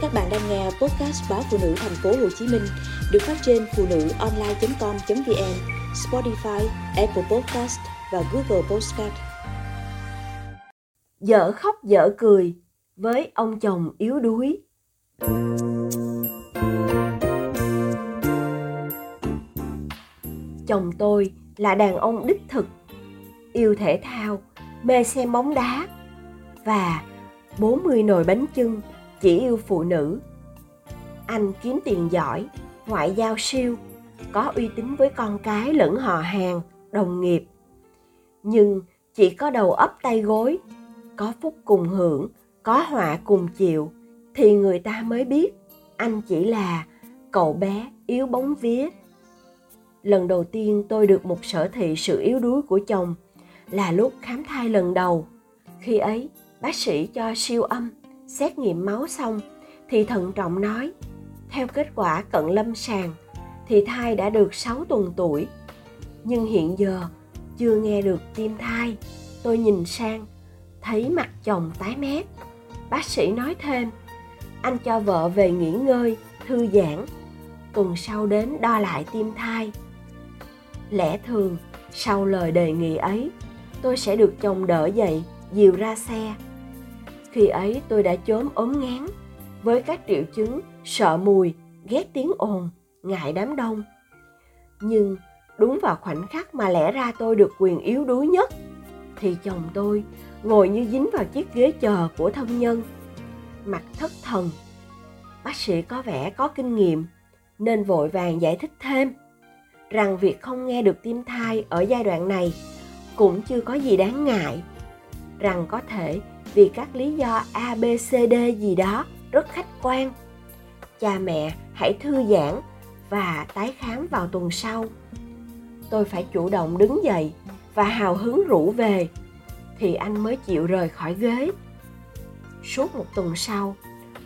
Các bạn đang nghe podcast báo phụ nữ thành phố Hồ Chí Minh được phát trên phụ nữ online.com.vn, Spotify, Apple Podcast và Google Podcast. Dở khóc dở cười với ông chồng yếu đuối. Chồng tôi là đàn ông đích thực, yêu thể thao, mê xem bóng đá và 40 nồi bánh chưng chỉ yêu phụ nữ. Anh kiếm tiền giỏi, ngoại giao siêu, có uy tín với con cái lẫn họ hàng, đồng nghiệp. Nhưng chỉ có đầu ấp tay gối, có phúc cùng hưởng, có họa cùng chịu, thì người ta mới biết anh chỉ là cậu bé yếu bóng vía. Lần đầu tiên tôi được một sở thị sự yếu đuối của chồng là lúc khám thai lần đầu. Khi ấy, bác sĩ cho siêu âm xét nghiệm máu xong thì thận trọng nói, theo kết quả cận lâm sàng thì thai đã được 6 tuần tuổi. Nhưng hiện giờ chưa nghe được tim thai. Tôi nhìn sang, thấy mặt chồng tái mét. Bác sĩ nói thêm, anh cho vợ về nghỉ ngơi, thư giãn. Tuần sau đến đo lại tim thai. Lẽ thường, sau lời đề nghị ấy, tôi sẽ được chồng đỡ dậy, dìu ra xe khi ấy tôi đã chốm ốm ngán. Với các triệu chứng sợ mùi, ghét tiếng ồn, ngại đám đông. Nhưng đúng vào khoảnh khắc mà lẽ ra tôi được quyền yếu đuối nhất thì chồng tôi ngồi như dính vào chiếc ghế chờ của thân nhân. Mặt thất thần. Bác sĩ có vẻ có kinh nghiệm nên vội vàng giải thích thêm rằng việc không nghe được tim thai ở giai đoạn này cũng chưa có gì đáng ngại rằng có thể vì các lý do A, B, C, D gì đó rất khách quan. Cha mẹ hãy thư giãn và tái khám vào tuần sau. Tôi phải chủ động đứng dậy và hào hứng rủ về thì anh mới chịu rời khỏi ghế. Suốt một tuần sau,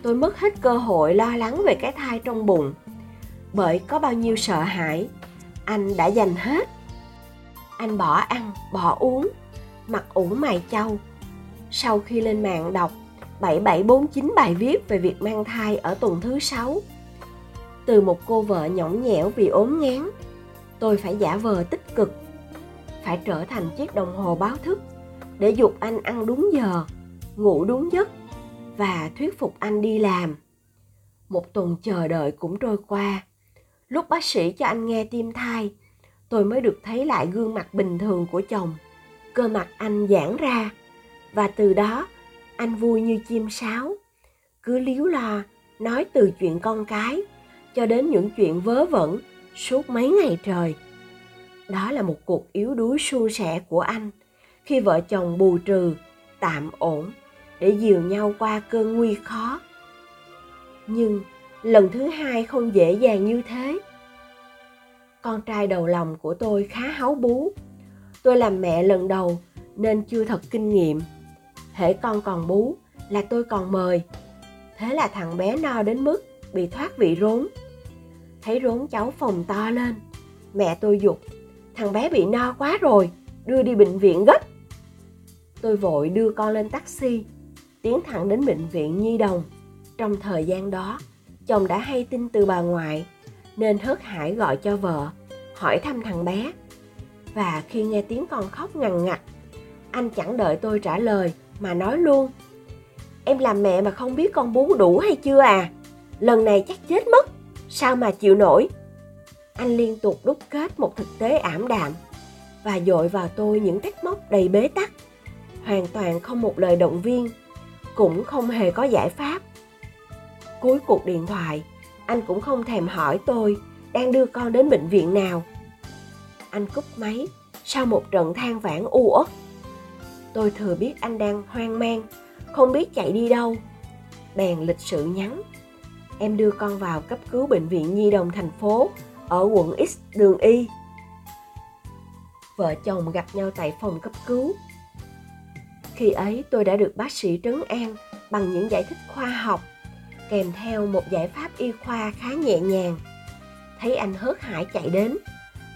tôi mất hết cơ hội lo lắng về cái thai trong bụng. Bởi có bao nhiêu sợ hãi, anh đã dành hết. Anh bỏ ăn, bỏ uống, mặt ủ mày châu, sau khi lên mạng đọc 7749 bài viết về việc mang thai ở tuần thứ 6. Từ một cô vợ nhõng nhẽo vì ốm ngán, tôi phải giả vờ tích cực, phải trở thành chiếc đồng hồ báo thức để dục anh ăn đúng giờ, ngủ đúng giấc và thuyết phục anh đi làm. Một tuần chờ đợi cũng trôi qua. Lúc bác sĩ cho anh nghe tim thai, tôi mới được thấy lại gương mặt bình thường của chồng. Cơ mặt anh giãn ra, và từ đó, anh vui như chim sáo. Cứ líu lo nói từ chuyện con cái, cho đến những chuyện vớ vẩn suốt mấy ngày trời. Đó là một cuộc yếu đuối suôn sẻ của anh, khi vợ chồng bù trừ, tạm ổn, để dìu nhau qua cơn nguy khó. Nhưng lần thứ hai không dễ dàng như thế. Con trai đầu lòng của tôi khá háu bú. Tôi làm mẹ lần đầu nên chưa thật kinh nghiệm hễ con còn bú, là tôi còn mời. Thế là thằng bé no đến mức bị thoát vị rốn. Thấy rốn cháu phồng to lên, mẹ tôi dục thằng bé bị no quá rồi, đưa đi bệnh viện gấp. Tôi vội đưa con lên taxi, tiến thẳng đến bệnh viện nhi đồng. Trong thời gian đó, chồng đã hay tin từ bà ngoại, nên hớt hải gọi cho vợ, hỏi thăm thằng bé. Và khi nghe tiếng con khóc ngằn ngặt, anh chẳng đợi tôi trả lời mà nói luôn. Em làm mẹ mà không biết con bú đủ hay chưa à? Lần này chắc chết mất. Sao mà chịu nổi? Anh liên tục đúc kết một thực tế ảm đạm và dội vào tôi những thắc móc đầy bế tắc. Hoàn toàn không một lời động viên, cũng không hề có giải pháp. Cuối cuộc điện thoại, anh cũng không thèm hỏi tôi đang đưa con đến bệnh viện nào. Anh cúp máy sau một trận than vãn u uất tôi thừa biết anh đang hoang mang, không biết chạy đi đâu. Bèn lịch sự nhắn, em đưa con vào cấp cứu bệnh viện nhi đồng thành phố ở quận x, đường y. Vợ chồng gặp nhau tại phòng cấp cứu. Khi ấy tôi đã được bác sĩ trấn an bằng những giải thích khoa học, kèm theo một giải pháp y khoa khá nhẹ nhàng. Thấy anh hớt hải chạy đến,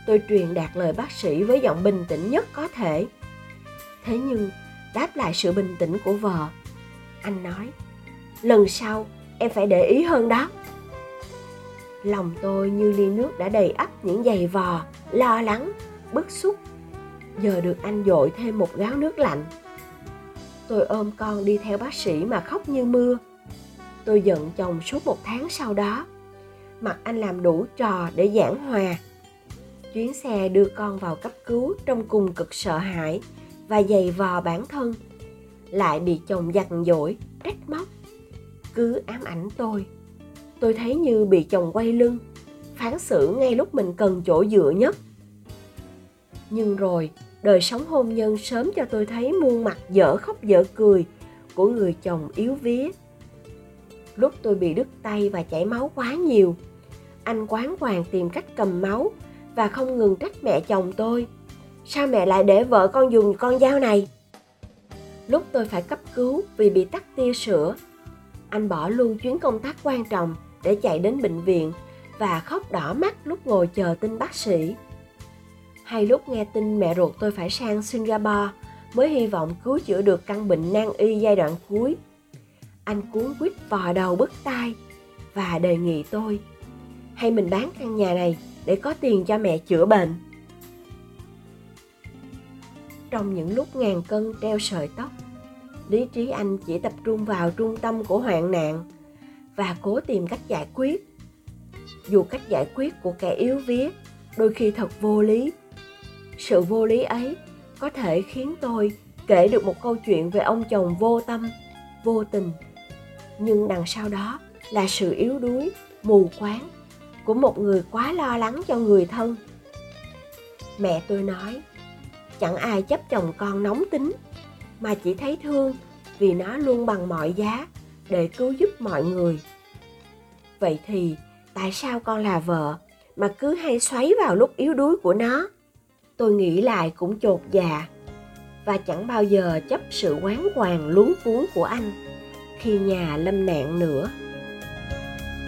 tôi truyền đạt lời bác sĩ với giọng bình tĩnh nhất có thể thế nhưng, đáp lại sự bình tĩnh của vợ, anh nói, lần sau em phải để ý hơn đó. Lòng tôi như ly nước đã đầy ắp những giày vò, lo lắng, bức xúc. Giờ được anh dội thêm một gáo nước lạnh. Tôi ôm con đi theo bác sĩ mà khóc như mưa. Tôi giận chồng suốt một tháng sau đó. Mặt anh làm đủ trò để giảng hòa. Chuyến xe đưa con vào cấp cứu trong cùng cực sợ hãi và giày vò bản thân, lại bị chồng giằng dỗi, trách móc. Cứ ám ảnh tôi tôi thấy như bị chồng quay lưng, phán xử ngay lúc mình cần chỗ dựa nhất. Nhưng rồi, đời sống hôn nhân sớm cho tôi thấy muôn mặt dở khóc dở cười của người chồng yếu vía. Lúc tôi bị đứt tay và chảy máu quá nhiều, anh quán hoàng tìm cách cầm máu và không ngừng trách mẹ chồng tôi sao mẹ lại để vợ con dùng con dao này? Lúc tôi phải cấp cứu vì bị tắc tia sữa, anh bỏ luôn chuyến công tác quan trọng để chạy đến bệnh viện và khóc đỏ mắt lúc ngồi chờ tin bác sĩ. Hay lúc nghe tin mẹ ruột tôi phải sang singapore mới hy vọng cứu chữa được căn bệnh nan y giai đoạn cuối. Anh cuốn quýt vò đầu bứt tai và đề nghị tôi, hay mình bán căn nhà này để có tiền cho mẹ chữa bệnh? Trong những lúc ngàn cân treo sợi tóc. Lý trí anh chỉ tập trung vào trung tâm của hoạn nạn và cố tìm cách giải quyết. Dù cách giải quyết của kẻ yếu vía, đôi khi thật vô lý. Sự vô lý ấy có thể khiến tôi kể được một câu chuyện về ông chồng vô tâm, vô tình. Nhưng đằng sau đó là sự yếu đuối, mù quáng của một người quá lo lắng cho người thân. Mẹ tôi nói chẳng ai chấp chồng con nóng tính, mà chỉ thấy thương vì nó luôn bằng mọi giá để cứu giúp mọi người. Vậy thì tại sao con là vợ mà cứ hay xoáy vào lúc yếu đuối của nó? Tôi nghĩ lại cũng chột dạ và chẳng bao giờ chấp sự quán hoàng luống cuốn của anh khi nhà lâm nạn nữa.